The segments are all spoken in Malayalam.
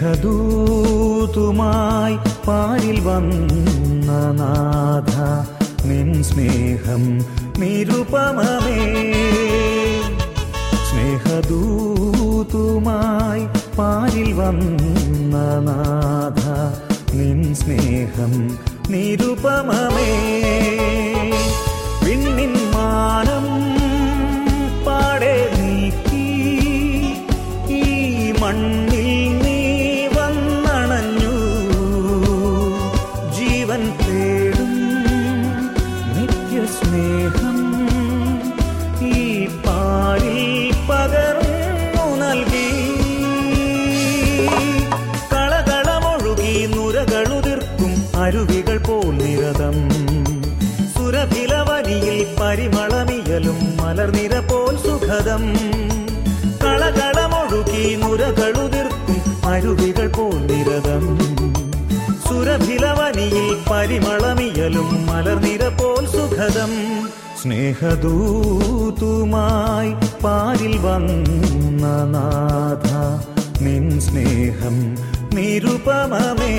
സ്നേഹദൂതുമായി പാലിൽ വന്ന നാഥ നിൻ സ്നേഹം നിരുപമമേ. സ്നേഹദൂതുമായി പാലിൽ വന്ന നാഥ നിൻ സ്നേഹം നിരുപമമേ. വിണ്ണിൻ മാനം അരുവികൾ പോൽ നിരതം. സുരഭിലവനിയിൽ പരിമളമിയലും മലർനിര പോൽ സുഖദം. കളകളമൊഴുകി നുരകളുതിർക്കും അരുവികൾ പോൽ നിരതം. സുരഭിലവനിയിൽ പരിമളമിയലും മലർനിര പോൽ സുഖദം. സ്നേഹദൂതുമായി പാരിൽ വന്ന നാഥ നിൻ സ്നേഹം നിരുപമമേ.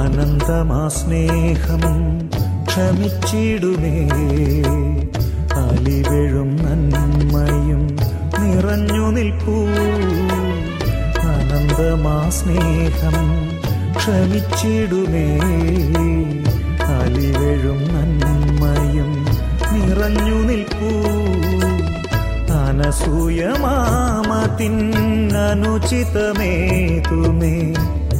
അനന്തമാ സ്നേഹം ക്ഷമിച്ചിടുമേ. അലിവെഴും നന്മയും നിറഞ്ഞു നിൽപ്പൂ. ആനന്ദമാ സ്നേഹം ക്ഷമിച്ചിടുമേ. അലിവെഴും നന്മയും നിറഞ്ഞു നിൽപ്പൂ. അനസൂയമാമത്തിനനുചിതമേതുമേ സ്വാർത്ഥവിദ്വേഷാദി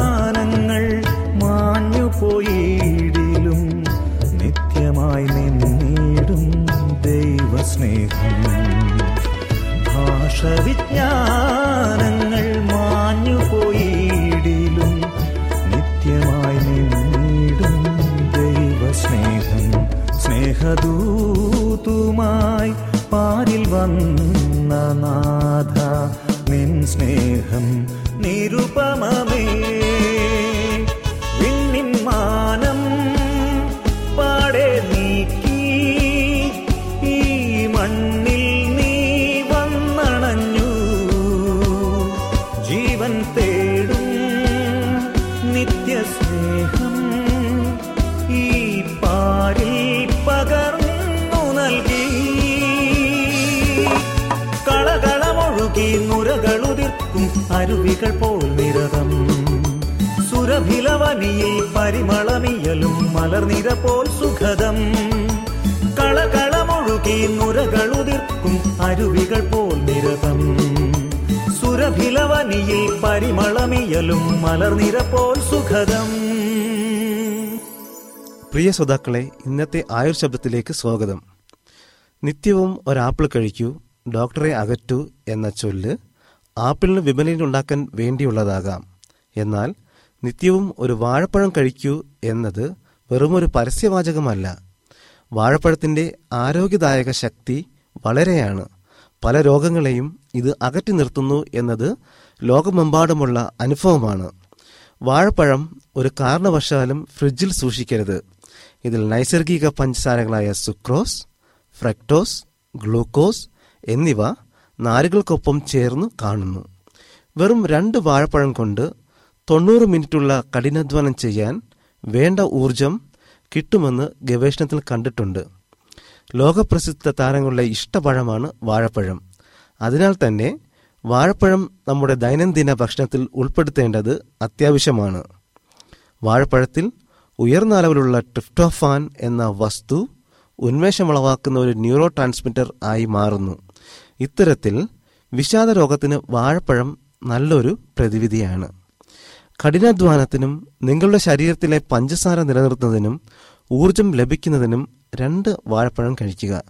ഭാഷവിജ്ഞാനങ്ങൾ മാഞ്ഞു പോയിടിലും നിത്യമായി നിന്നിടും ദൈവസ്നേഹം. ഭാഷവിജ്ഞാനങ്ങൾ മാഞ്ഞു പോയിടിലും നിത്യമായി നിന്നിടും ദൈവസ്നേഹം. സ്നേഹദൂതുമായി പാരിൽ വന്ന നാഥ നിൻ സ്നേഹം നിരുപമമേ. വിണ്ണിൻ മാനം പാടെ നീക്കി ഈ മണ്ണിൽ നീ വന്നണഞ്ഞു. ജീവൻ തേടും നിത്യസ്നേഹം ഈ പാരിൽ പകർന്നു നൽകി. കളകളമൊഴുകി അരുവികൾ പോൽ നിരതം. സുരഭിലവനിയിൽ പരിമളമിയലും മലർനിര പോൽ സുഖതം കളകളമൊഴുകി നുരകളുതിർക്കും അരുവികൾ പോൽ നിരതം. സുരഭിലവനിയിൽ പരിമളമിയലും മലർനിര പോൽ സുഖതം പ്രിയ ശ്രോതാക്കളെ ഇന്നത്തെ ആയുർ ശബ്ദത്തിലേക്ക് സ്വാഗതം. നിത്യവും ഒരാപ്പിൾ കഴിക്കൂ ഡോക്ടറെ അകറ്റൂ എന്ന ചൊല്ല് ആപ്പിളിന് വിപണിയിലുണ്ടാക്കാൻ വേണ്ടിയുള്ളതാകാം. എന്നാൽ നിത്യവും ഒരു വാഴപ്പഴം കഴിക്കൂ എന്നത് വെറുമൊരു പരസ്യവാചകമല്ല. വാഴപ്പഴത്തിന്റെ ആരോഗ്യദായക ശക്തി വളരെയാണ്. പല രോഗങ്ങളെയും ഇത് അകറ്റി നിർത്തുന്നു എന്നത് ലോകമെമ്പാടുമുള്ള അനുഭവമാണ്. വാഴപ്പഴം ഒരു കാരണവശാലും ഫ്രിഡ്ജിൽ സൂക്ഷിക്കരുത്. ഇതിൽ നൈസർഗിക പഞ്ചസാരകളായ സുക്രോസ് ഫ്രക്ടോസ് ഗ്ലൂക്കോസ് എന്നിവ നാരുകൾക്കൊപ്പം ചേർന്ന് കാണുന്നു. വെറും രണ്ട് വാഴപ്പഴം കൊണ്ട് തൊണ്ണൂറ് മിനിറ്റുള്ള കഠിനാധ്വാനം ചെയ്യാൻ വേണ്ട ഊർജം കിട്ടുമെന്ന് ഗവേഷണത്തിൽ കണ്ടിട്ടുണ്ട്. ലോകപ്രസിദ്ധ താരങ്ങളുടെ ഇഷ്ടപഴമാണ് വാഴപ്പഴം. അതിനാൽ തന്നെ വാഴപ്പഴം നമ്മുടെ ദൈനംദിന ഭക്ഷണത്തിൽ ഉൾപ്പെടുത്തേണ്ടത് അത്യാവശ്യമാണ്. വാഴപ്പഴത്തിൽ ഉയർന്ന അളവിലുള്ള ട്രിപ്റ്റോഫാൻ എന്ന വസ്തു ഉന്മേഷമുളവാക്കുന്ന ഒരു ന്യൂറോ ട്രാൻസ്മിറ്റർ ആയി മാറുന്നു. ഇത്തരത്തിൽ വിഷാദ രോഗത്തിന് വാഴപ്പഴം നല്ലൊരു പ്രതിവിധിയാണ്. കഠിനാധ്വാനത്തിനും നിങ്ങളുടെ ശരീരത്തിലെ പഞ്ചസാര നിലനിർത്തുന്നതിനും ഊർജം ലഭിക്കുന്നതിനും രണ്ട് വാഴപ്പഴം കഴിക്കുക.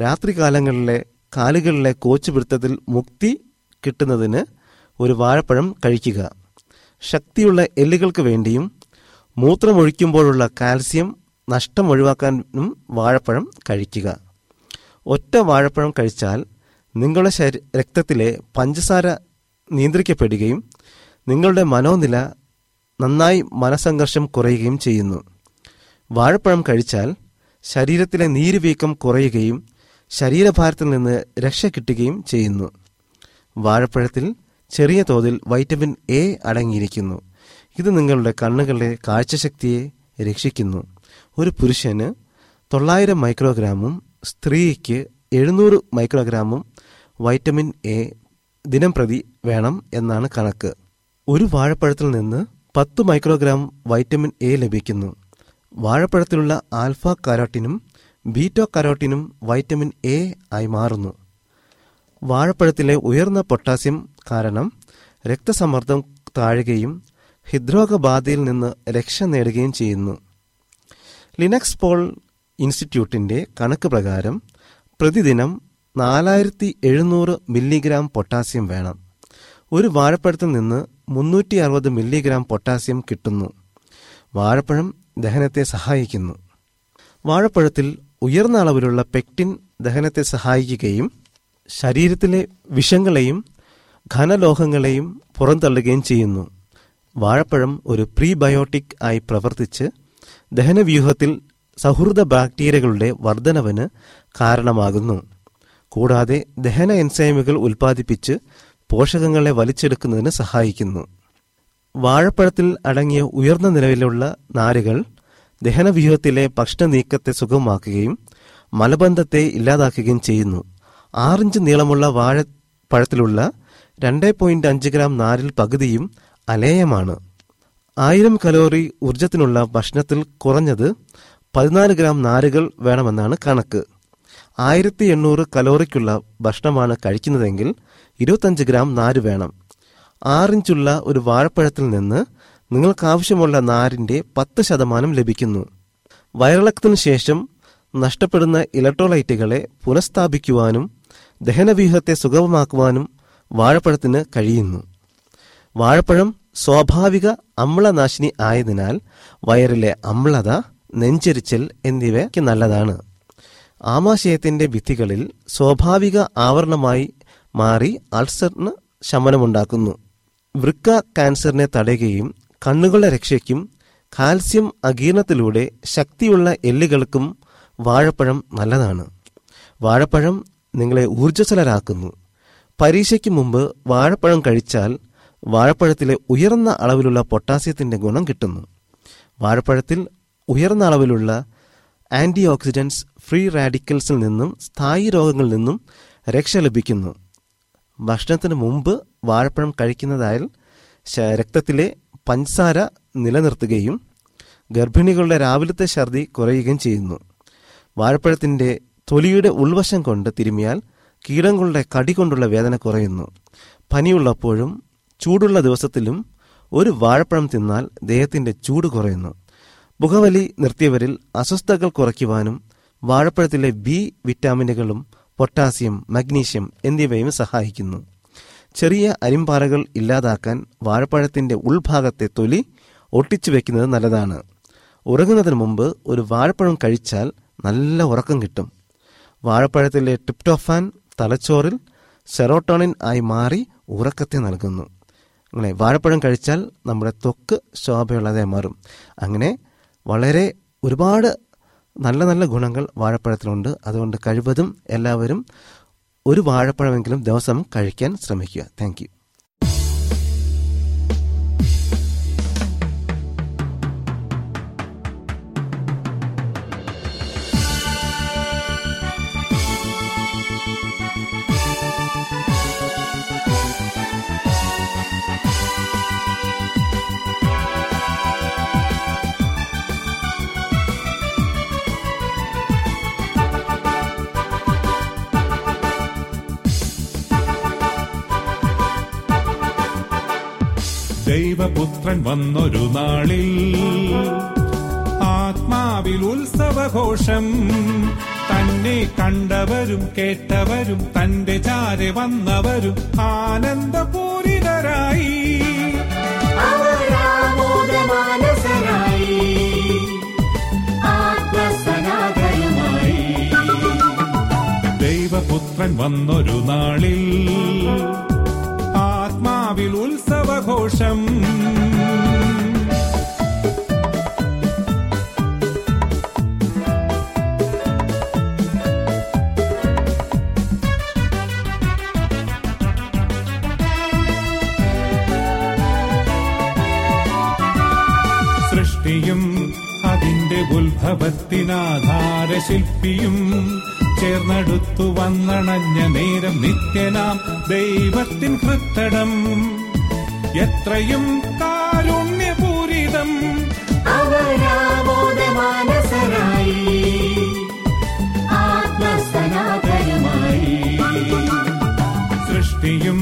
രാത്രികാലങ്ങളിലെ കാലുകളിലെ കോച്ചു പിടുത്തത്തിൽ മുക്തി കിട്ടുന്നതിന് ഒരു വാഴപ്പഴം കഴിക്കുക. ശക്തിയുള്ള എല്ലുകൾക്ക് വേണ്ടിയും മൂത്രമൊഴിക്കുമ്പോഴുള്ള കാൽസ്യം നഷ്ടം ഒഴിവാക്കാനും വാഴപ്പഴം കഴിക്കുക. ഒറ്റ വാഴപ്പഴം കഴിച്ചാൽ നിങ്ങളുടെ ശരീ രക്തത്തിലെ പഞ്ചസാര നിയന്ത്രിക്കപ്പെടുകയും നിങ്ങളുടെ മനോനില നന്നായി മനസംഘർഷം കുറയുകയും ചെയ്യുന്നു. വാഴപ്പഴം കഴിച്ചാൽ ശരീരത്തിലെ നീരുവീക്കം കുറയുകയും ശരീരഭാരത്തിൽ നിന്ന് രക്ഷ കിട്ടുകയും ചെയ്യുന്നു. വാഴപ്പഴത്തിൽ ചെറിയ തോതിൽ വൈറ്റമിൻ എ അടങ്ങിയിരിക്കുന്നു. ഇത് നിങ്ങളുടെ കണ്ണുകളുടെ കാഴ്ചശക്തിയെ രക്ഷിക്കുന്നു. ഒരു പുരുഷന് തൊള്ളായിരം മൈക്രോഗ്രാമും സ്ത്രീക്ക് എഴുന്നൂറ് മൈക്രോഗ്രാമും വൈറ്റമിൻ എ ദിനം പ്രതി വേണം എന്നാണ് കണക്ക്. ഒരു വാഴപ്പഴത്തിൽ നിന്ന് പത്ത് മൈക്രോഗ്രാം വൈറ്റമിൻ എ ലഭിക്കുന്നു. വാഴപ്പഴത്തിലുള്ള ആൽഫ കരോട്ടിനും ബീറ്റോ കരോട്ടിനും വൈറ്റമിൻ എ ആയി മാറുന്നു. വാഴപ്പഴത്തിലെ ഉയർന്ന പൊട്ടാസ്യം കാരണം രക്തസമ്മർദ്ദം താഴുകയും ഹൃദ്രോഗബാധയിൽ നിന്ന് രക്ഷ നേടുകയും ചെയ്യുന്നു. ലിനക്സ് പോൾ ഇൻസ്റ്റിറ്റ്യൂട്ടിന്റെ കണക്ക് പ്രകാരം പ്രതിദിനം നാലായിരത്തി എഴുന്നൂറ് മില്ലിഗ്രാം പൊട്ടാസ്യം വേണം. ഒരു വാഴപ്പഴത്തിൽ നിന്ന് മുന്നൂറ്റി അറുപത് മില്ലിഗ്രാം പൊട്ടാസ്യം കിട്ടുന്നു. വാഴപ്പഴം ദഹനത്തെ സഹായിക്കുന്നു. വാഴപ്പഴത്തിൽ ഉയർന്ന അളവിലുള്ള പെക്റ്റിൻ ദഹനത്തെ സഹായിക്കുകയും ശരീരത്തിലെ വിഷങ്ങളെയും ഘനലോഹങ്ങളെയും പുറന്തള്ളുകയും ചെയ്യുന്നു. വാഴപ്പഴം ഒരു പ്രീബയോട്ടിക് ആയി പ്രവർത്തിച്ച് ദഹനവ്യൂഹത്തിൽ സൗഹൃദ ബാക്ടീരിയകളുടെ വർധനവിന് കാരണമാകുന്നു. കൂടാതെ ദഹന എൻസൈമുകൾ ഉൽപ്പാദിപ്പിച്ച് പോഷകങ്ങളെ വലിച്ചെടുക്കുന്നതിന് സഹായിക്കുന്നു. വാഴപ്പഴത്തിൽ അടങ്ങിയ ഉയർന്ന നിലവിലുള്ള നാരുകൾ ദഹനവ്യൂഹത്തിലെ ഭക്ഷണനീക്കത്തെ സുഗമമാക്കുകയും മലബന്ധത്തെ ഇല്ലാതാക്കുകയും ചെയ്യുന്നു. ആറിഞ്ച് നീളമുള്ള വാഴപ്പഴത്തിലുള്ള രണ്ട് പോയിന്റ് അഞ്ച് ഗ്രാം നാരിൽ പകുതിയും അലേയമാണ്. ആയിരം കലോറി ഊർജത്തിനുള്ള ഭക്ഷണത്തിൽ കുറഞ്ഞത് പതിനാല് ഗ്രാം നാരുകൾ വേണമെന്നാണ് കണക്ക്. ആയിരത്തി എണ്ണൂറ് കലോറിക്കുള്ള ഭക്ഷണമാണ് കഴിക്കുന്നതെങ്കിൽ ഇരുപത്തഞ്ച് ഗ്രാം നാര് വേണം. ആറിഞ്ചുള്ള ഒരു വാഴപ്പഴത്തിൽ നിന്ന് നിങ്ങൾക്കാവശ്യമുള്ള നാരിന്റെ പത്ത് ശതമാനം ലഭിക്കുന്നു. വയറിളക്കത്തിനു ശേഷം നഷ്ടപ്പെടുന്ന ഇലക്ട്രോലൈറ്റുകളെ പുനഃസ്ഥാപിക്കുവാനും ദഹനവ്യൂഹത്തെ സുഗമമാക്കുവാനും വാഴപ്പഴത്തിന് കഴിയുന്നു. വാഴപ്പഴം സ്വാഭാവിക അമ്ലനാശിനി ആയതിനാൽ വയറിലെ അമ്ലത നെഞ്ചരിച്ചൽ എന്നിവയ്ക്ക് നല്ലതാണ്. ആമാശയത്തിന്റെ ഭിത്തികളിൽ സ്വാഭാവിക ആവരണമായി മാറി അൾസറിന് ശമനമുണ്ടാക്കുന്നു. വൃക്ക കാൻസറിനെ തടയുകയും കണ്ണുകളുടെ രക്ഷയ്ക്കും കാൽസ്യം അകീർണത്തിലൂടെ ശക്തിയുള്ള എല്ലുകൾക്കും വാഴപ്പഴം നല്ലതാണ്. വാഴപ്പഴം നിങ്ങളെ ഊർജസ്വലരാക്കുന്നു. പരീക്ഷയ്ക്ക് മുമ്പ് വാഴപ്പഴം കഴിച്ചാൽ വാഴപ്പഴത്തിലെ ഉയർന്ന അളവിലുള്ള പൊട്ടാസ്യത്തിന്റെ ഗുണം കിട്ടുന്നു. വാഴപ്പഴത്തിൽ ഉയർന്ന അളവിലുള്ള ആന്റി ഓക്സിഡൻസ് ഫ്രീ റാഡിക്കൽസിൽ നിന്നും സ്ഥായി രോഗങ്ങളിൽ നിന്നും രക്ഷ ലഭിക്കുന്നു. ഭക്ഷണത്തിന് മുമ്പ് വാഴപ്പഴം കഴിക്കുന്നതായാൽ രക്തത്തിലെ പഞ്ചസാര നിലനിർത്തുകയും ഗർഭിണികളുടെ രാവിലത്തെ ഛർദി കുറയുകയും ചെയ്യുന്നു. വാഴപ്പഴത്തിന്റെ തൊലിയുടെ ഉൾവശം കൊണ്ട് തിരുമിയാൽ കീടങ്ങളുടെ കടി കൊണ്ടുള്ള വേദന കുറയുന്നു. പനിയുള്ളപ്പോഴും ചൂടുള്ള ദിവസത്തിലും ഒരു വാഴപ്പഴം തിന്നാൽ ദേഹത്തിന്റെ ചൂട് കുറയുന്നു. പുകവലി നിർത്തിയവരിൽ അസ്വസ്ഥതകൾ കുറയ്ക്കുവാനും വാഴപ്പഴത്തിലെ ബി വിറ്റാമിനുകളും പൊട്ടാസ്യം മഗ്നീഷ്യം എന്നിവയും സഹായിക്കുന്നു. ചെറിയ അരിമ്പാറകൾ ഇല്ലാതാക്കാൻ വാഴപ്പഴത്തിന്റെ ഉൾഭാഗത്തെ തൊലി ഒട്ടിച്ചു വെക്കുന്നത് നല്ലതാണ്. ഉറങ്ങുന്നതിന് മുമ്പ് ഒരു വാഴപ്പഴം കഴിച്ചാൽ നല്ല ഉറക്കം കിട്ടും. വാഴപ്പഴത്തിലെ ടിപ്റ്റോഫാൻ തലച്ചോറിൽ സെറോട്ടോണിൻ ആയി മാറി ഉറക്കത്തെ നൽകുന്നു. അങ്ങനെ വാഴപ്പഴം കഴിച്ചാൽ നമ്മുടെ ത്വക്ക് ശോഭയുള്ളതായി മാറും. അങ്ങനെ വളരെ ഒരുപാട് നല്ല നല്ല ഗുണങ്ങൾ വാഴപ്പഴത്തിലുണ്ട്. അതുകൊണ്ട് കഴിവതും എല്ലാവരും ഒരു വാഴപ്പഴമെങ്കിലും ദിവസം കഴിക്കാൻ ശ്രമിക്കുക. താങ്ക് ദൈവപുത്രൻ വന്നൊരു നാളിൽ ആത്മാവിൽ ഉത്സവഘോഷം തന്നെ കണ്ടവരും കേട്ടവരും തന്റെ ചാരെ വന്നവരും ആനന്ദപൂരിതരായി. ദൈവപുത്രൻ വന്നൊരു നാളിൽ ഉത്സവഘോഷം. സൃഷ്ടിയും അതിന്റെ ഉത്ഭവത്തിനാധാര ശില്പിയും ചേർന്നെടുത്തു വന്നണഞ്ഞ നേരം നിത്യനാം ദൈവത്തിൻ ഹൃത്തടം. എത്രയും കാരുണ്യപൂരിതം. അവരാബോധമാനസരായി ആത്മസനാതരമായി സൃഷ്ടിയും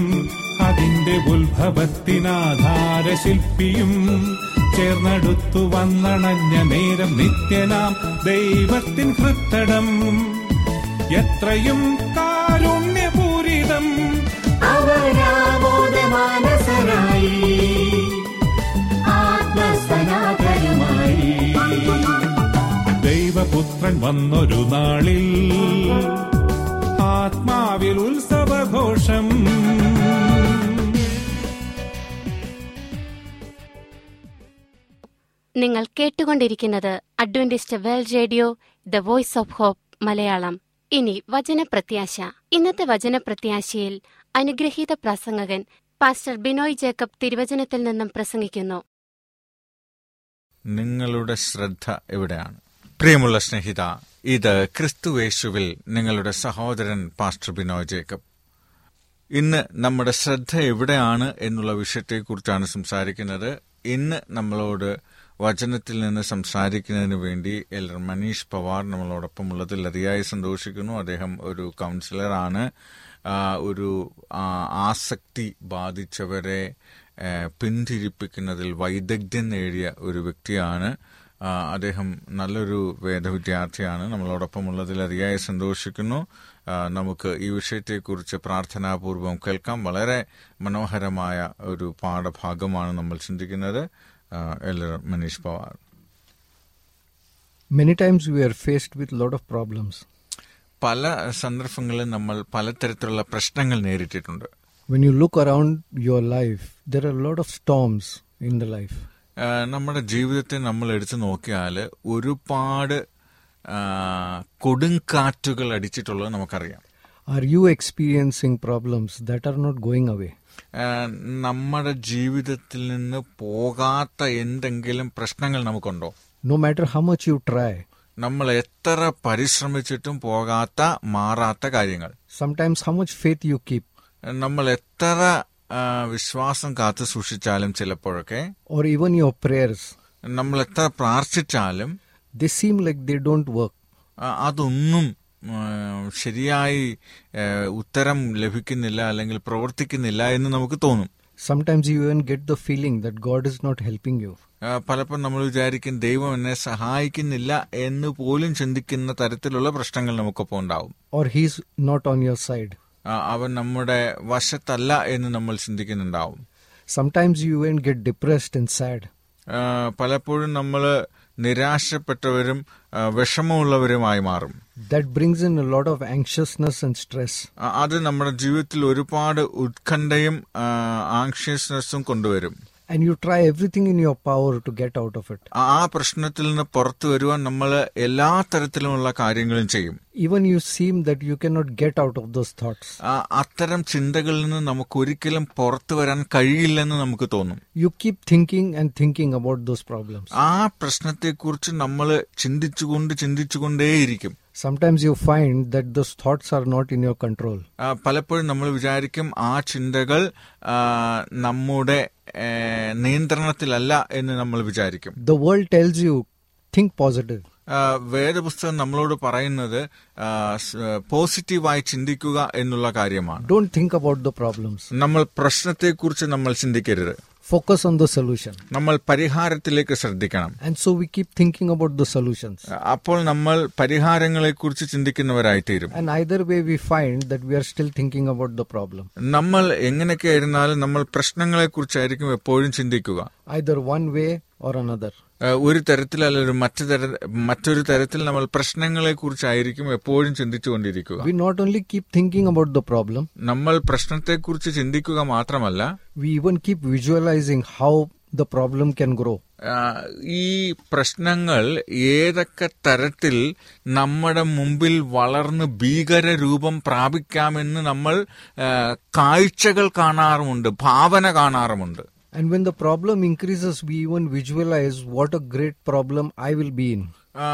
അതിന്റെ ഉത്ഭവത്തിനാധാര ശില്പിയും ചേർന്നെടുത്തു വന്നണഞ്ഞ നേരം നിത്യനാം ദൈവത്തിൻ ഹൃത്തടം. എത്രയും ആത്മസനാതനമായി. ദൈവപുത്രൻ വന്നൊരു നാളിൽ ആത്മാവിൽ ഉത്സവഘോഷം. നിങ്ങൾ കേട്ടുകൊണ്ടിരിക്കുന്നത് Adventist world radio the voice of hope Malayalam. ഇനി വചനപ്രത്യാശ. ഇന്നത്തെ വചനപ്രത്യാശയിൽ അനുഗ്രഹീത പ്രസംഗകൻ പാസ്റ്റർ ബിനോയ് ജേക്കബ് തിരുവചനത്തിൽ നിന്നും പ്രസംഗിക്കുന്നു. നിങ്ങളുടെ ശ്രദ്ധ എവിടെയാണ്? പ്രിയമുള്ള സ്നേഹിത ഇത് ക്രിസ്തുവേശുവിൽ നിങ്ങളുടെ സഹോദരൻ പാസ്റ്റർ ബിനോയ് ജേക്കബ്. ഇന്ന് നമ്മുടെ ശ്രദ്ധ എവിടെയാണ് എന്നുള്ള വിഷയത്തെക്കുറിച്ചാണ് സംസാരിക്കുന്നത്. ഇന്ന് നമ്മളോട് വചനത്തിൽ നിന്ന് സംസാരിക്കുന്നതിന് വേണ്ടി എൽ മനീഷ് പവാർ നമ്മളോടൊപ്പം ഉള്ളതിൽ അതിയായി സന്തോഷിക്കുന്നു. അദ്ദേഹം ഒരു കൗൺസിലറാണ്. ഒരു ആസക്തി ബാധിച്ചവരെ പിന്തിരിപ്പിക്കുന്നതിൽ വൈദഗ്ധ്യം നേടിയ ഒരു വ്യക്തിയാണ് അദ്ദേഹം നല്ലൊരു വേദവിദ്യാർത്ഥിയാണ്. നമ്മളോടൊപ്പം ഉള്ളതിൽ അതിയായി സന്തോഷിക്കുന്നു. നമുക്ക് ഈ വിഷയത്തെക്കുറിച്ച് പ്രാർത്ഥനാപൂർവം കേൾക്കാം. വളരെ മനോഹരമായ ഒരു പാഠഭാഗമാണ് നമ്മൾ ചിന്തിക്കുന്നത്. എല്ലർ Manish Pawar. Many times we are faced with lot of problems. പല സന്ദർഭങ്ങളിൽ നമ്മൾ പലതരത്തിലുള്ള പ്രശ്നങ്ങൾ നേരിട്ടിട്ടുണ്ട്. When you look around your life there are a lot of storms in the life. നമ്മുടെ ജീവിതത്തെ നമ്മൾ എടുത്തു നോക്കിയാൽ ഒരുപാട് കൊടുങ്കാറ്റുകൾ അടിച്ചിട്ടുള്ളത് നമുക്കറിയാം. Are you experiencing problems that are not going away നമ്മുടെ ജീവിതത്തിൽ നിന്ന് പോകാത്ത എന്തെങ്കിലും പ്രശ്നങ്ങൾ നമുക്കുണ്ടോ? No matter how much you try, നമ്മൾ എത്ര പരിശ്രമിച്ചിട്ടും പോകാത്ത മാറാത്ത കാര്യങ്ങൾ. Sometimes how much faith you keep നമ്മൾ എത്ര വിശ്വാസം കാത്തു സൂക്ഷിച്ചാലും ചിലപ്പോഴൊക്കെ ഓർ ഈവൻ your prayers, നമ്മൾ എത്ര പ്രാർത്ഥിച്ചാലും they seem like they don't work അതൊന്നും ശരിയായി ഉത്തരം ലഭിക്കുന്നില്ല അല്ലെങ്കിൽ പ്രവർത്തിക്കുന്നില്ല എന്ന് നമുക്ക് തോന്നും. Sometimes you even get the feeling that God is not helping you. ആ, പലപ്പോഴും നമ്മൾ വിചാരിക്കും ദൈവം എന്നെ സഹായിക്കുന്നില്ല എന്ന് പോലും ചിന്തിക്കുന്ന തരത്തിലുള്ള പ്രശ്നങ്ങൾ നമുക്കൊപ്പം ഉണ്ടാവും or he's not on your side. ആ, അവൻ നമ്മുടെ വശത്തല്ല എന്ന് നമ്മൾ ചിന്തിക്കുന്നുണ്ടാവും Sometimes you even get depressed and sad. ആ, പലപ്പോഴും നമ്മൾ നിരാശപ്പെട്ടവരും വിഷമമുള്ളവരുമായി മാറും That brings in a lot of anxiousness and stress. ആ, അത് നമ്മുടെ ജീവിതത്തിൽ ഒരുപാട് ഉത്കണ്ഠയും ആങ്ഷ്യസ്നെസ്സും കൊണ്ടുവരും And you try everything in your power to get out of it. ആ ആ പ്രശ്നത്തിൽ നിന്ന് പുറത്തു വരുവാൻ നമ്മൾ എല്ലാ തരത്തിലുമുള്ള കാര്യങ്ങളും ചെയ്യും Even you seem that you cannot get out of those thoughts. ആ, അത്തരം ചിന്തകളിൽ നിന്ന് നമുക്ക് ഒരിക്കലും പുറത്തു വരാൻ കഴിയില്ലെന്ന് നമുക്ക് തോന്നും You keep thinking and thinking about those problems. ആ പ്രശ്നത്തെക്കുറിച്ച് നമ്മൾ ചിന്തിച്ചുകൊണ്ട് ചിന്തിച്ചുകൊണ്ടേയിരിക്കും Sometimes you find that those thoughts are not in your control പലപ്പോഴും നമ്മൾ വിചാരിക്കും ആ ചിന്തകൾ നമ്മുടെ നിയന്ത്രണത്തിലല്ല എന്ന് നമ്മൾ വിചാരിക്കും. The world tells you think positive വേദപുസ്തകം നമ്മളോട് പറയുന്നത് പോസിറ്റീവായി ചിന്തിക്കുക എന്നുള്ള കാര്യമാണ്. Don't think about the problems നമ്മൾ പ്രശ്നത്തെക്കുറിച്ച് നമ്മൾ ചിന്തിക്കരുത്. Focus on the solution. നമ്മൾ പരിഹാരത്തിലേക്ക് ശ്രദ്ധിക്കണം And so we keep thinking about the solutions. അപ്പോൾ നമ്മൾ പരിഹാരങ്ങളെ കുറിച്ച് ചിന്തിക്കുന്നവരായി ചിന്തിക്കുന്നവരായിത്തീരും And either way, we find that we are still thinking about the problem. നമ്മൾ എങ്ങനെയൊക്കെ ആയിരുന്നാലും നമ്മൾ പ്രശ്നങ്ങളെക്കുറിച്ചായിരിക്കും എപ്പോഴും ചിന്തിക്കുക Either one way or another. ഏഹ് ഒരു തരത്തിൽ ഒരു മറ്റു തര മറ്റൊരു തരത്തിൽ നമ്മൾ പ്രശ്നങ്ങളെ കുറിച്ചായിരിക്കും എപ്പോഴും ചിന്തിച്ചുകൊണ്ടിരിക്കുക. We not only keep thinking about the problem നമ്മൾ പ്രശ്നത്തെ കുറിച്ച് ചിന്തിക്കുക മാത്രമല്ല we even keep visualizing how the problem can grow ഈ പ്രശ്നങ്ങൾ ഏതൊക്കെ തരത്തിൽ നമ്മുടെ മുമ്പിൽ വളർന്ന് ഭീകര രൂപം പ്രാപിക്കാമെന്ന് നമ്മൾ കാഴ്ചകൾ കാണാറുമുണ്ട് ഭാവന കാണാറുമുണ്ട്. And when the problem increases, we even visualize what a great problem I will be in. ആ,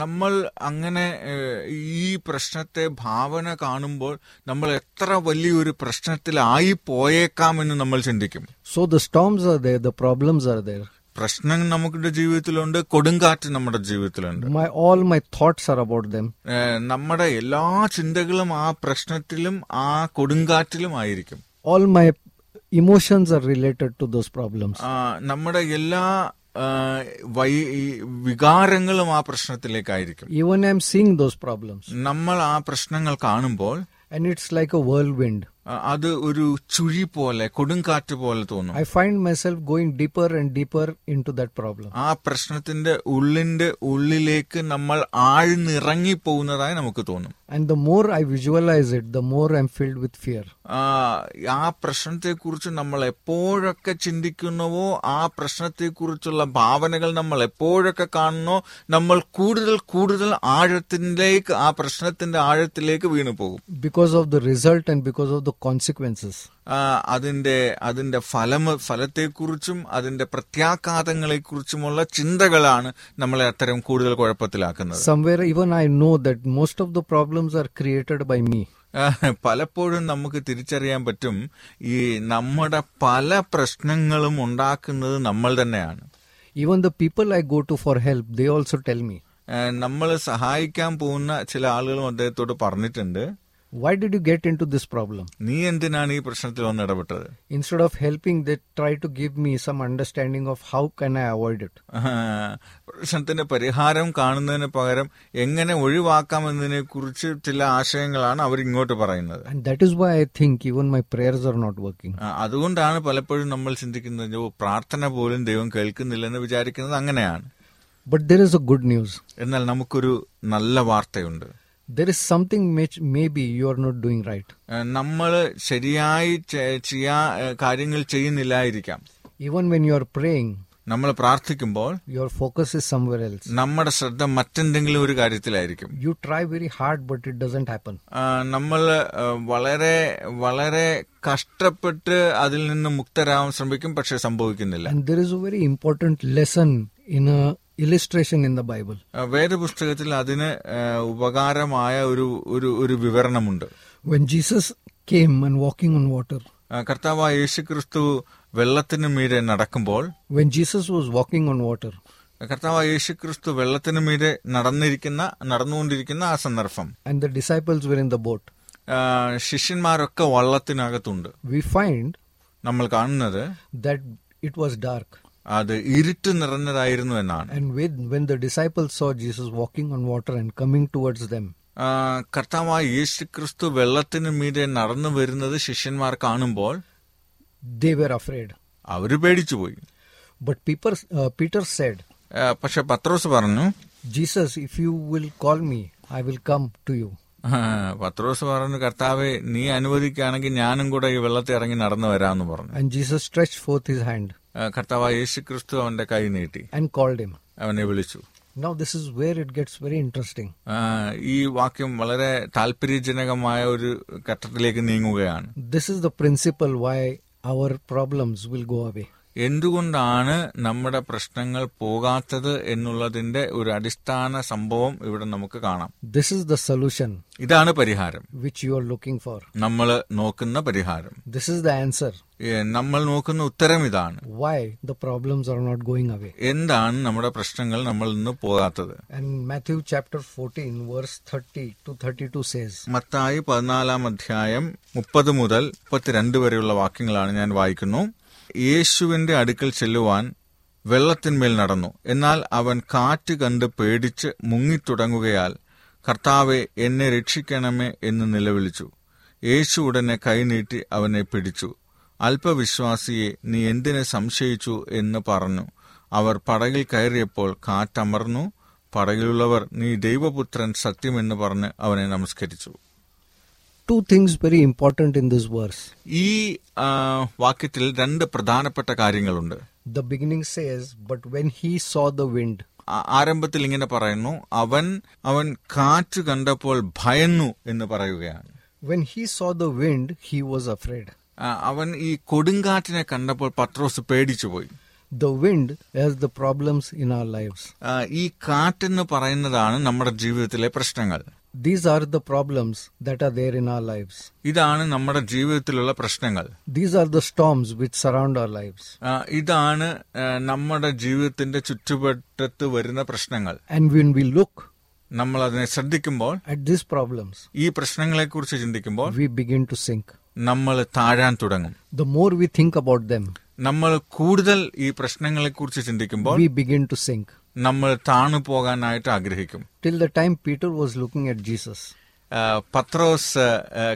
നമ്മൾ അങ്ങനെ ഏഹ്, ഈ പ്രശ്നത്തെ ഭാവന കാണുമ്പോൾ നമ്മൾ എത്ര വലിയൊരു പ്രശ്നത്തിലായി പോയേക്കാമെന്ന് നമ്മൾ ചിന്തിക്കും So the storms are there, the problems are there. പ്രശ്നം നമ്മുടെ ജീവിതത്തിലുണ്ട് കൊടുങ്കാറ്റ് നമ്മുടെ ജീവിതത്തിലുണ്ട് My all my thoughts are about them. ഏഹ്, നമ്മുടെ എല്ലാ ചിന്തകളും ആ പ്രശ്നത്തിലും ആ കൊടുങ്കാറ്റിലും ആയിരിക്കും All my emotions are related to those problems. ആ, നമ്മുടെ എല്ലാ വികാരങ്ങളും ആ പ്രശ്നത്തിലേക്കായിരിക്കും Even I'm seeing those problems. നമ്മൾ ആ പ്രശ്നങ്ങൾ കാണുമ്പോൾ And it's like a whirlwind. ആ, അത് ഒരു ചുഴി പോലെ കൊടുങ്കാറ്റ് പോലെ തോന്നും I find myself going deeper and deeper into that problem. ആ പ്രശ്നത്തിന്റെ ഉള്ളിന്റെ ഉള്ളിലേക്ക് നമ്മൾ ആഴ്ന്നിറങ്ങി പോകുന്നതായി നമുക്ക് തോന്നും And the more I visualize it, the more I'm filled with fear. ആ, ആ പ്രശ്നത്തെക്കുറിച്ച് നമ്മൾ എപ്പോഴൊക്കെ ചിന്തിക്കുന്നുവോ ആ പ്രശ്നത്തെക്കുറിച്ചുള്ള ഭാവനകൾ നമ്മൾ എപ്പോഴൊക്കെ കാണുന്നോ നമ്മൾ കൂടുതൽ കൂടുതൽ ആഴത്തിലേക്ക് ആ പ്രശ്നത്തിന്റെ ആഴത്തിലേക്ക് വീണു പോകും Because of the result and because of the consequences. ആ, അതിന്റെ അതിന്റെ ഫലം ഫലത്തെക്കുറിച്ചും അതിന്റെ പ്രത്യാഘാതങ്ങളെക്കുറിച്ചുമുള്ള ചിന്തകളാണ് നമ്മളെ അത്തരം കൂടുതൽ കുഴപ്പത്തിലാക്കുന്നത്. Somewhere even I know that most of the problems are created by me. പലപ്പോഴും നമുക്ക് തിരിച്ചറിയാൻ പറ്റും ഈ നമ്മുടെ പല പ്രശ്നങ്ങളും ഉണ്ടാക്കുന്നത് നമ്മൾ തന്നെയാണ്. Even the people I go to for help, they also tell me, നമ്മൾ സഹായിക്കാൻ പോകുന്ന ചില ആളുകളും അദ്ദേഹത്തോട് പറഞ്ഞിട്ടുണ്ട്. Why did you get into this problem? നീ എന്തിനാണ് ഈ പ്രശ്നത്തിൽ വന്ന് ഇടപെട്ടത് Instead of helping, they try to give me some understanding of how can I avoid it. ആ, പ്രശ്നത്തിന്റെ പരിഹാരം കാണുന്നതിന് പകരം എങ്ങനെ ഒഴിവാക്കാമെന്നതിനെ കുറിച്ച് ചില ആശയങ്ങളാണ് അവർ ഇങ്ങോട്ട് പറയുന്നത് And that is why I think even my prayers are not working. ആ, അതുകൊണ്ടാണ് പലപ്പോഴും നമ്മൾ ചിന്തിക്കുന്നത് "ഓ, പ്രാർത്ഥന പോലും ദൈവം കേൾക്കുന്നില്ലെന്ന് വിചാരിക്കുന്നത് അങ്ങനെയാണ് But there is a good news. എന്നാൽ നമുക്കൊരു നല്ല വാർത്തയുണ്ട് There is something which maybe you are not doing right. നമ്മൾ ശരിയായി ചെ- ചെയ്യാ ഏഹ് കാര്യങ്ങൾ ചെയ്യുന്നില്ലായിരിക്കാം Even when you are praying, നമ്മൾ പ്രാർത്ഥിക്കുമ്പോൾ your focus is somewhere else. നമ്മുടെ ശ്രദ്ധ മറ്റെന്തെങ്കിലും ഒരു കാര്യത്തിലായിരിക്കും You try very hard, but it doesn't happen. നമ്മൾ വളരെ വളരെ കഷ്ടപ്പെട്ട് അതിൽ നിന്ന് മുക്തരാവാൻ ശ്രമിക്കും പക്ഷെ സംഭവിക്കുന്നില്ല And there is a very important lesson in in the Bible വേദപുസ്തകത്തിൽ അതിന് ഉപകാരമായ ഒരു ഒരു ഒരു വിവരണമുണ്ട്. When Jesus came and walking on water, കർത്താവ് യേശു ക്രിസ്തു വെള്ളത്തിന് മീരെ നടക്കുമ്പോൾ when Jesus was walking on water കർത്താവ് യേശു ക്രിസ്തു വെള്ളത്തിന് മീരെ നടന്നിരിക്കുന്ന നടന്നുകൊണ്ടിരിക്കുന്ന ആ സന്ദർഭം. And the disciples were in the boat ശിഷ്യന്മാരൊക്കെ വള്ളത്തിനകത്തുണ്ട്. വി ഫൈൻഡ് നമ്മൾ കാണുന്നത് ദാറ്റ് ഇറ്റ് വാസ് dark. അത് ഇരുട്ട് നിറഞ്ഞതായിരുന്നു എന്നാണ്. കർത്താവായ യേശു ക്രിസ്തു വെള്ളത്തിന് മീതെ നടന്നു വരുന്നത് ശിഷ്യന്മാർ കാണുമ്പോൾ അവർ പേടിച്ചുപോയി. പീറ്റർ സെഡ് പക്ഷെ പത്രോസ് പറഞ്ഞു Jesus if you will call me I will come to you പത്രോസ് പറഞ്ഞു കർത്താവെ നീ അനുവദിക്കുകയാണെങ്കിൽ ഞാനും കൂടെ ഈ വെള്ളത്തിൽ ഇറങ്ങി നടന്നു വരാമെന്ന് പറഞ്ഞു. Jesus stretch forth his hand കർത്താവ് യേശു ക്രിസ്തു അവന്റെ കൈ നീട്ടി. അവനെ വിളിച്ചു. ഇൻട്രസ്റ്റിംഗ് ഈ വാക്യം വളരെ താല്പര്യജനകമായ ഒരു ഘട്ടത്തിലേക്ക് നീങ്ങുകയാണ്. This is the principle why our problems will go away എന്തുകൊണ്ടാണ് നമ്മുടെ പ്രശ്നങ്ങൾ പോകാത്തത് എന്നുള്ളതിന്റെ ഒരു അടിസ്ഥാന സംഭവം ഇവിടെ നമുക്ക് കാണാം. ദിസ് ഇസ് ദ സൊല്യൂഷൻ ഇതാണ് പരിഹാരം. Which you are looking for നമ്മൾ നോക്കുന്ന പരിഹാരം. ദിസ് ഇസ് ദ ആൻസർ നമ്മൾ നോക്കുന്ന ഉത്തരം ഇതാണ്. Why the problems are not going away എന്താണ് നമ്മുടെ പ്രശ്നങ്ങൾ നമ്മൾ ഇന്ന് പോകാത്തത്? Matthew chapter fourteen verse thirty two thirty two says Mathai പതിനാലാം അധ്യായം മുപ്പത് മുതൽ മുപ്പത്തിരണ്ട് വരെയുള്ള വാക്യങ്ങളാണ് ഞാൻ വായിക്കുന്നു. യേശുവിന്റെ അടുക്കൽ ചെല്ലുവാൻ വെള്ളത്തിന്മേൽ നടന്നു. എന്നാൽ അവൻ കാറ്റ് കണ്ട് പേടിച്ച് മുങ്ങിത്തുടങ്ങുകയാൽ കർത്താവെ എന്നെ രക്ഷിക്കണമേ എന്ന് നിലവിളിച്ചു. യേശു ഉടനെ കൈനീട്ടി അവനെ പിടിച്ചു. അല്പവിശ്വാസിയെ നീ എന്തിനെ സംശയിച്ചു? എന്ന് പറഞ്ഞു. അവർ പടകിൽ കയറിയപ്പോൾ കാറ്റമർന്നു. പടകിലുള്ളവർ നീ ദൈവപുത്രൻ സത്യമെന്ന് പറഞ്ഞ് അവനെ നമസ്കരിച്ചു. Two things very important in this verse. ഈ ആ, വാക്യത്തിൽ രണ്ട് പ്രധാനപ്പെട്ട കാര്യങ്ങളുണ്ട് The beginning says, But when he saw the wind, ആ- ആരംഭത്തിൽ ഇങ്ങനെ പറയുന്നു അവൻ അവൻ കാറ്റ് കണ്ടപ്പോൾ ഭയന്നു എന്ന് പറയുകയാണ് when he saw the wind, he was afraid. ആ, അവൻ ഈ കൊടുങ്കാറ്റിനെ കണ്ടപ്പോൾ പത്രോസ് പേടിച്ചുപോയി The wind has the problems in our lives. ആ, ഈ കാറ്റെന്ന് പറയുന്നതാണ് നമ്മുടെ ജീവിതത്തിലെ പ്രശ്നങ്ങൾ These are the problems that are there in our lives. ഇതാണ് നമ്മുടെ ജീവിതത്തിലുള്ള പ്രശ്നങ്ങൾ These are the storms which surround our lives. ആ, ഇതാണ് ആ, നമ്മുടെ ജീവിതത്തിന്റെ ചുറ്റുവട്ടത്ത് വരുന്ന പ്രശ്നങ്ങൾ And when we look നമ്മൾ അതിനെ ശ്രദ്ധിക്കുമ്പോൾ at these problems, ഈ പ്രശ്നങ്ങളെക്കുറിച്ച് ചിന്തിക്കുമ്പോൾ we begin to sink. നമ്മൾ താഴാൻ തുടങ്ങും The more we think about them, നമ്മൾ കൂടുതൽ ഈ പ്രശ്നങ്ങളെക്കുറിച്ച് ചിന്തിക്കുമ്പോൾ we begin to sink. നമ്മൾ താണു പോകാനായിട്ട് ആഗ്രഹിക്കും. Till the time Peter was looking at Jesus പത്രോസ്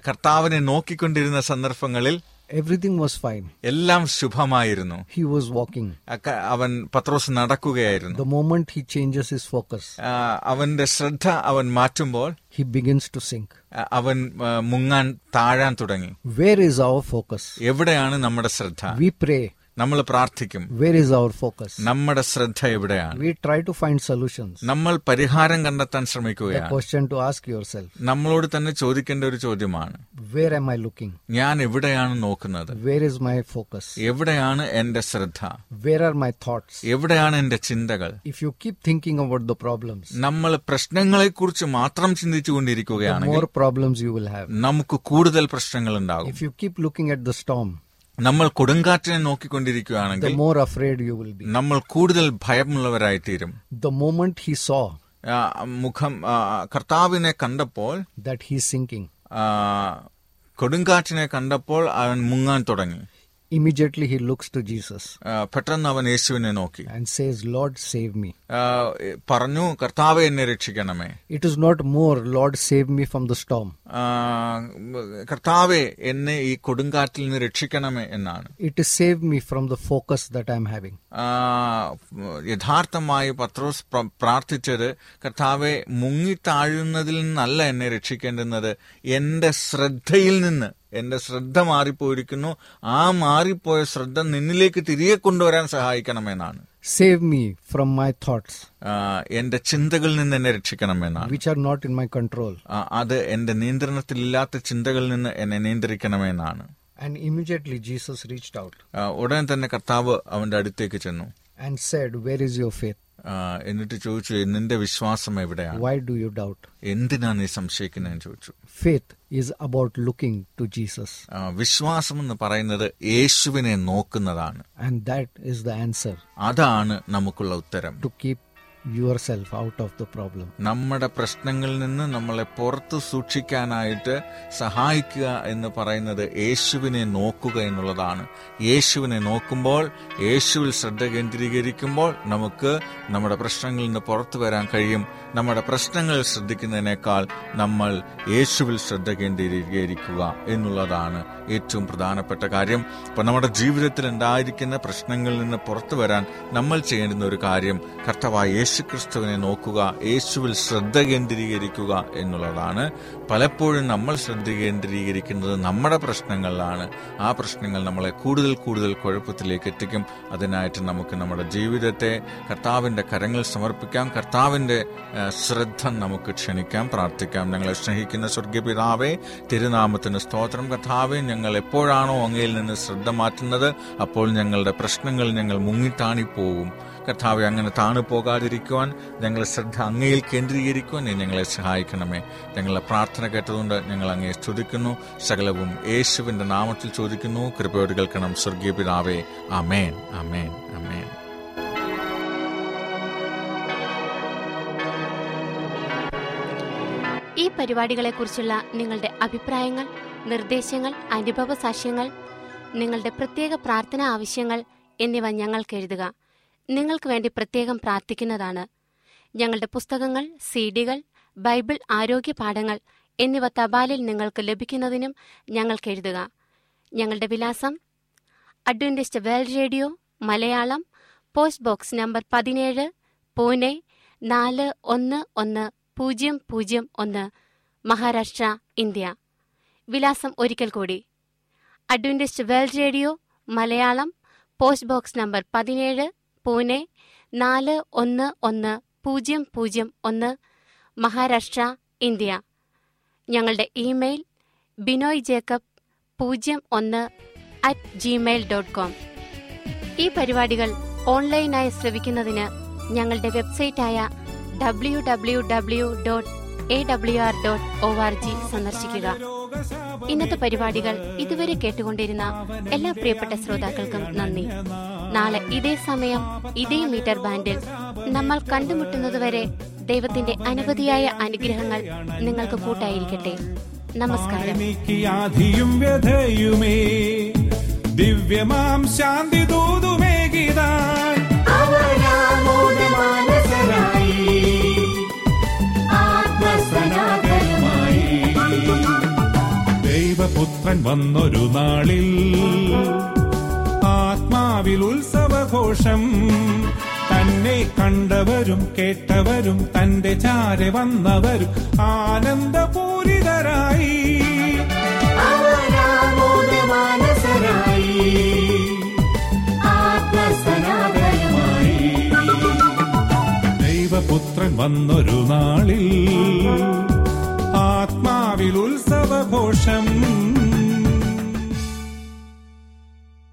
കർത്താവിനെ നോക്കിക്കൊണ്ടിരുന്ന സന്ദർഭങ്ങളിൽ everything വാസ് ഫൈൻ എല്ലാം ശുഭമായിരുന്നു. ഹി വാസ് വാക്കിംഗ് അവൻ പത്രോസ് നടക്കുകയായിരുന്നു. The moment he changes his focus, ആ, അവന്റെ ശ്രദ്ധ അവൻ മാറ്റുമ്പോൾ ഹി ബിഗിൻസ് ടു സിങ്ക് അവൻ മുങ്ങാൻ താഴാൻ തുടങ്ങി. വേർ is അവർ ഫോക്കസ് എവിടെയാണ് നമ്മുടെ ശ്രദ്ധ? We pray. നമ്മൾ പ്രാർത്ഥിക്കും Where is our focus? നമ്മുടെ ശ്രദ്ധ എവിടെയാണ് We try to find solutions. നമ്മൾ പരിഹാരം കണ്ടെത്താൻ The ശ്രമിക്കുകയാണ് question to ask yourself നമ്മളോട് തന്നെ ചോദിക്കേണ്ട ഒരു ചോദ്യമാണ് Where am I looking? ഞാൻ എവിടെയാണ് നോക്കുന്നത് Where is my focus? എവിടെയാണ് എന്റെ ശ്രദ്ധ Where are my thoughts? എവിടെയാണ് എന്റെ ചിന്തകൾ If you keep thinking about the problems, നമ്മൾ പ്രശ്നങ്ങളെ കുറിച്ച് മാത്രം ചിന്തിച്ചു the കൊണ്ടിരിക്കുകയാണെങ്കിൽ more problems you will have. നമുക്ക് കൂടുതൽ പ്രശ്നങ്ങൾ ഉണ്ടാകും If you keep looking at the storm, നമ്മൾ കൊടുങ്കാറ്റിനെ നോക്കിക്കൊണ്ടിരിക്കുകയാണെങ്കിൽ more afraid you will be നമ്മൾ കൂടുതൽ ഭയമുള്ളവരായി തീരും ദ മോമെന്റ് ഹി സോ മുഖം കർത്താവിനെ കണ്ടപ്പോൾ ദാറ്റ് ഹി സിങ്കിങ് കൊടുങ്കാറ്റിനെ കണ്ടപ്പോൾ അവൻ മുങ്ങാൻ തുടങ്ങി. Immediately he looks to Jesus ആ, പെട്ടെന്ന് അവൻ യേശുവിനെ നോക്കി and says, Lord, save me. പറഞ്ഞു കർത്താവെ എന്നെ രക്ഷിക്കണമേ It is not more, Lord, save me from the storm. ആ, കർത്താവെ എന്നെ ഈ കൊടുങ്കാറ്റിൽ നിന്ന് രക്ഷിക്കണമേ എന്നാണ് It is save me from the focus that I am having. ആ, യഥാർത്ഥമായി പത്രോസ് പ്ര- പ്രാർത്ഥിച്ചത് കർത്താവെ മുങ്ങി താഴുന്നതിൽ നിന്നല്ല എന്നെ രക്ഷിക്കേണ്ടുന്നത് എന്റെ ശ്രദ്ധയിൽ നിന്ന് എന്റെ ശ്രദ്ധ മാറിപ്പോയിരിക്കുന്നു. ആ മാറിപ്പോയ ശ്രദ്ധ നിന്നിലേക്ക് തിരികെ കൊണ്ടുവരാൻ സഹായിക്കണമെന്നാണ്. Save me from my thoughts എന്റെ ചിന്തകളിൽ നിന്ന് എന്നെ രക്ഷിക്കണമെന്നാണ്. Which are not in my control അത് എന്റെ നിയന്ത്രണത്തിലില്ലാത്ത ചിന്തകളിൽ നിന്ന് എന്നെ നിയന്ത്രിക്കണമെന്നാണ്. And immediately Jesus reach out ഉടനെ തന്നെ കർത്താവ് അവന്റെ അടുത്തേക്ക് ചെന്നു. And said Where is your faith? എന്നിട്ട് ചോദിച്ചു നിന്റെ വിശ്വാസം എവിടെയാണ്? വൈ ഡു യു ഡൗട്ട് എന്തിനാണ് നീ സംശയിക്കുന്നതെന്ന് ചോദിച്ചു. Faith is about looking to Jesus വിശ്വാസം എന്ന് പറയുന്നത് യേശുവിനെ നോക്കുന്നതാണ്. And that is the answer അതാണ് നമുക്കുള്ള ഉത്തരം. To keep yourself out of the problem. നമ്മുടെ പ്രശ്നങ്ങളിൽ നിന്ന് നമ്മളെ പുറത്തു സൂക്ഷിക്കാനായിട്ട് സഹായിക്കുക എന്ന് പറയുന്നത് യേശുവിനെ നോക്കുക എന്നുള്ളതാണ്. യേശുവിനെ നോക്കുമ്പോൾ യേശുവിൽ ശ്രദ്ധ കേന്ദ്രീകരിക്കുമ്പോൾ നമുക്ക് നമ്മുടെ പ്രശ്നങ്ങളിൽ നിന്ന് പുറത്തു വരാൻ കഴിയും. നമ്മുടെ പ്രശ്നങ്ങൾ ശ്രദ്ധിക്കുന്നതിനേക്കാൾ നമ്മൾ യേശുവിൽ ശ്രദ്ധ കേന്ദ്രീകരിക്കുക എന്നുള്ളതാണ് ഏറ്റവും പ്രധാനപ്പെട്ട കാര്യം. ഇപ്പൊ നമ്മുടെ ജീവിതത്തിൽ ഉണ്ടായിരിക്കുന്ന പ്രശ്നങ്ങളിൽ നിന്ന് പുറത്തു വരാൻ നമ്മൾ ചെയ്യേണ്ടുന്ന ഒരു കാര്യം കർത്തവായ യേശു ക്രിസ്തുവിനെ നോക്കുക യേശുവിൽ ശ്രദ്ധ കേന്ദ്രീകരിക്കുക എന്നുള്ളതാണ്. പലപ്പോഴും നമ്മൾ ശ്രദ്ധ കേന്ദ്രീകരിക്കുന്നത് നമ്മുടെ പ്രശ്നങ്ങളിലാണ്. ആ പ്രശ്നങ്ങൾ നമ്മളെ കൂടുതൽ കൂടുതൽ കുഴപ്പത്തിലേക്ക് എത്തിക്കും. അതിനായിട്ട് നമുക്ക് നമ്മുടെ ജീവിതത്തെ കർത്താവിന്റെ കരങ്ങൾ സമർപ്പിക്കാം. കർത്താവിന്റെ ശ്രദ്ധ നമുക്ക് ക്ഷണിക്കാം പ്രാർത്ഥിക്കാം. ഞങ്ങളെ സ്നേഹിക്കുന്ന സ്വർഗീയ പിതാവേ തിരുനാമത്തിന് സ്തോത്രം. കർത്താവെ ഞങ്ങൾ എപ്പോഴാണോ അങ്ങയിൽ നിന്ന് ശ്രദ്ധ മാറ്റുന്നത് അപ്പോൾ ഞങ്ങളുടെ പ്രശ്നങ്ങൾ ഞങ്ങൾ മുങ്ങിത്താണിപ്പോകും കർത്താവെ അങ്ങനെ താണു പോകാതിരിക്കുവാൻ ഞങ്ങളെ ശ്രദ്ധ അങ്ങയിൽ കേന്ദ്രീകരിക്കുവാൻ ഞങ്ങളെ സഹായിക്കണമേ. ഞങ്ങളെ പ്രാർത്ഥന കേട്ടതുകൊണ്ട് ഞങ്ങൾ അങ്ങയെ സ്തുതിക്കുന്നു. സകലവും യേശുവിന്റെ നാമത്തിൽ ചോദിക്കുന്നു. കൃപയോട് കേൾക്കണം. സ്വർഗീയ പിതാവേ അമേൻ അമേൻ അമേൻ ഈ പരിപാടികളെക്കുറിച്ചുള്ള നിങ്ങളുടെ അഭിപ്രായങ്ങൾ നിർദ്ദേശങ്ങൾ അനുഭവ സാക്ഷ്യങ്ങൾ നിങ്ങളുടെ പ്രത്യേക പ്രാർത്ഥന ആവശ്യങ്ങൾ എന്നിവ ഞങ്ങൾക്ക് എഴുതുക. നിങ്ങൾക്ക് വേണ്ടി പ്രത്യേകം പ്രാർത്ഥിക്കുന്നതാണ്. ഞങ്ങളുടെ പുസ്തകങ്ങൾ സീഡികൾ ബൈബിൾ ആരോഗ്യ പാഠങ്ങൾ എന്നിവ തപാലിൽ നിങ്ങൾക്ക് ലഭിക്കുന്നതിനും ഞങ്ങൾക്ക് എഴുതുക. ഞങ്ങളുടെ വിലാസം Adventist world radio Malayalam post box number പതിനേഴ് പൂനെ നാല് ഒന്ന് ഒന്ന് പൂജ്യം പൂജ്യം ഒന്ന് മഹാരാഷ്ട്ര ഇന്ത്യ. വിലാസം ഒരിക്കൽ കൂടി. Adventist world radio Malayalam post box number പതിനേഴ് പൂനെ നാല് ഒന്ന് ഒന്ന് പൂജ്യം പൂജ്യം ഒന്ന് മഹാരാഷ്ട്ര ഇന്ത്യ. ഞങ്ങളുടെ ഇമെയിൽ ബിനോയ് ജേക്കബ് പൂജ്യം ഒന്ന് അറ്റ് ജിമെയിൽ ഡോട്ട് കോം ഈ പരിപാടികൾ ഓൺലൈനായി ശ്രവിക്കുന്നതിന് ഞങ്ങളുടെ വെബ്സൈറ്റായ W W W dot A W R dot O R G സന്ദർശിക്കുക. ഇന്നത്തെ പരിപാടികൾ ഇതുവരെ കേട്ടുകൊണ്ടിരുന്ന എല്ലാ പ്രിയപ്പെട്ട ശ്രോതാക്കൾക്കും നന്ദി. നാളെ ഇതേ സമയം ഇതേ മീറ്റർ ബാൻഡിൽ നമ്മൾ കണ്ടുമുട്ടുന്നതുവരെ ദൈവത്തിന്റെ അനവധിയായ അനുഗ്രഹങ്ങൾ നിങ്ങൾക്ക് കൂട്ടായിരിക്കട്ടെ. നമസ്കാരം. ദിവ്യമാം ശാന്തി ദൂതുമേകിതാൻ. അവരാമോദമാനസരായി ദൈവപുത്രൻ വന്നൊരു നാളിൽ ആത്മാവിൽ ഉത്സവഘോഷം തന്നെ കണ്ടവരും കേട്ടവരും തന്റെ ചാരെ വന്നവരും ആനന്ദപൂരിതരായി. ആത്മസനാതനുമായി. ദൈവപുത്രൻ വന്നൊരു നാളിൽ ആത്മാവിൽ ഉത്സവഘോഷം.